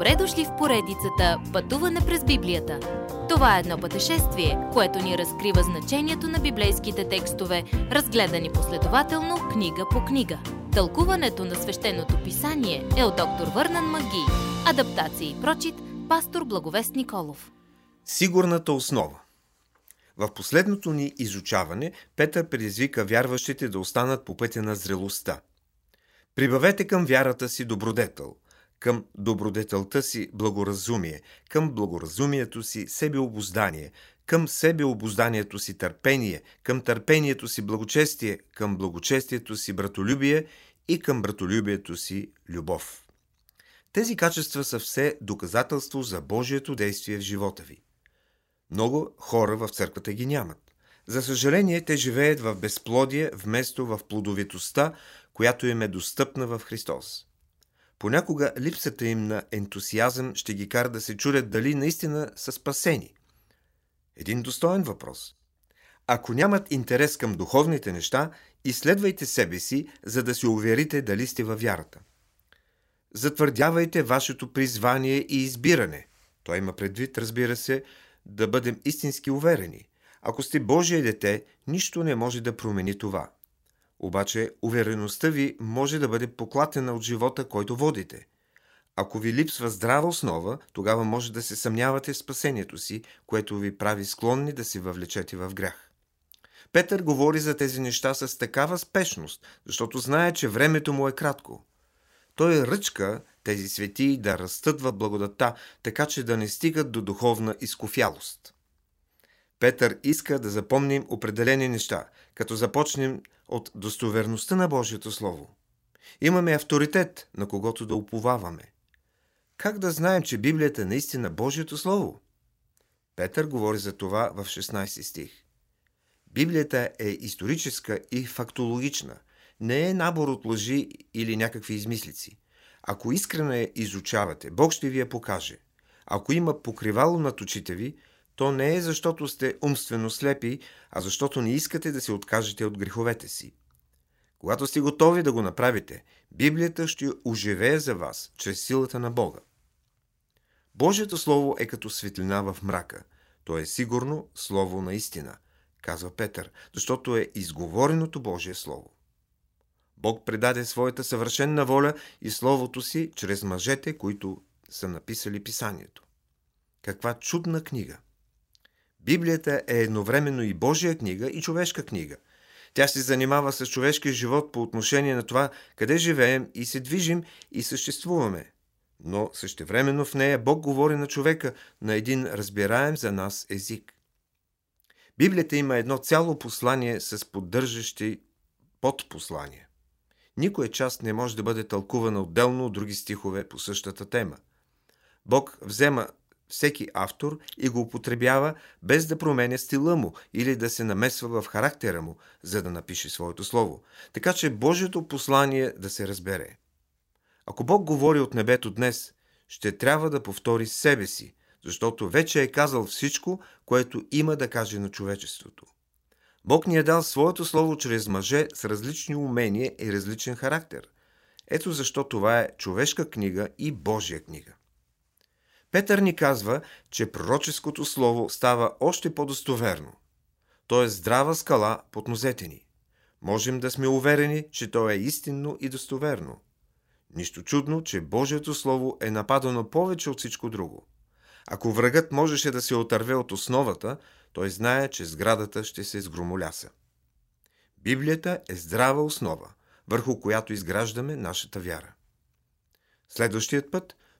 Добре дошли в поредицата Пътуване през Библията. Това е едно пътешествие, което ни разкрива значението на библейските текстове, разгледани последователно книга по книга. Тълкуването на свещеното писание е от доктор Върнан Маги. Адаптация и прочит, пастор Благовест Николов. Сигурната основа В последното ни изучаване Петър предизвика вярващите да останат по пътя на зрелостта. Прибавете към вярата си добродетел – към добродетелта си благоразумие, към благоразумието си себеобоздание, към себеобозданието си търпение, към търпението си благочестие, към благочестието си братолюбие и към братолюбието си любов. Тези качества са все доказателство за Божието действие в живота ви. Много хора в църквата ги нямат. За съжаление, те живеят в безплодие вместо в плодовитостта, която им е достъпна в Христос. Понякога липсата им на ентусиазъм ще ги кара да се чудят дали наистина са спасени. Един достоен въпрос. Ако нямат интерес към духовните неща, изследвайте себе си, за да се уверите дали сте във вярата. Затвърдявайте вашето призвание и избиране. Той има предвид, разбира се, да бъдем истински уверени. Ако сте Божие дете, нищо не може да промени това. Обаче увереността ви може да бъде поклатена от живота, който водите. Ако ви липсва здрава основа, тогава може да се съмнявате в спасението си, което ви прави склонни да се въвлечете в грях. Петър говори за тези неща с такава спешност, защото знае, че времето му е кратко. Той ръчка тези светии да растат в благодата, така че да не стигат до духовна изкофялост. Петър иска да запомним определени неща, като започнем от достоверността на Божието Слово. Имаме авторитет, на когото да уповаваме. Как да знаем, че Библията е наистина Божието Слово? Петър говори за това в 16 стих. Библията е историческа и фактологична, не е набор от лъжи или някакви измислици. Ако искрено я изучавате, Бог ще ви я покаже. Ако има покривало над очите ви, то не е защото сте умствено слепи, а защото не искате да се откажете от греховете си. Когато сте готови да го направите, Библията ще оживее за вас чрез силата на Бога. Божието Слово е като светлина в мрака. То е сигурно Слово на истина, казва Петър, защото е изговореното Божие Слово. Бог предаде своята съвършенна воля и Словото си чрез мъжете, които са написали писанието. Каква чудна книга! Библията е едновременно и Божия книга, и човешка книга. Тя се занимава с човешкия живот по отношение на това, къде живеем и се движим и съществуваме. Но същевременно в нея Бог говори на човека на един разбираем за нас език. Библията има едно цяло послание с поддържащи подпослания. Никоя част не може да бъде тълкувана отделно от други стихове по същата тема. Бог взема всеки автор и го употребява без да променя стила му или да се намесва в характера му, за да напише своето слово. Така че Божието послание да се разбере. Ако Бог говори от небето днес, ще трябва да повтори себе си, защото вече е казал всичко, което има да каже на човечеството. Бог ни е дал своето слово чрез мъже с различни умения и различен характер. Ето защо това е човешка книга и Божия книга. Петър ни казва, че пророческото слово става още по-достоверно. То е здрава скала под нозете ни. Можем да сме уверени, че то е истинно и достоверно. Нищо чудно, че Божието Слово е нападано повече от всичко друго. Ако врагът можеше да се отърве от основата, той знае, че сградата ще се сгромоляса. Библията е здрава основа, върху която изграждаме нашата вяра. Следващият път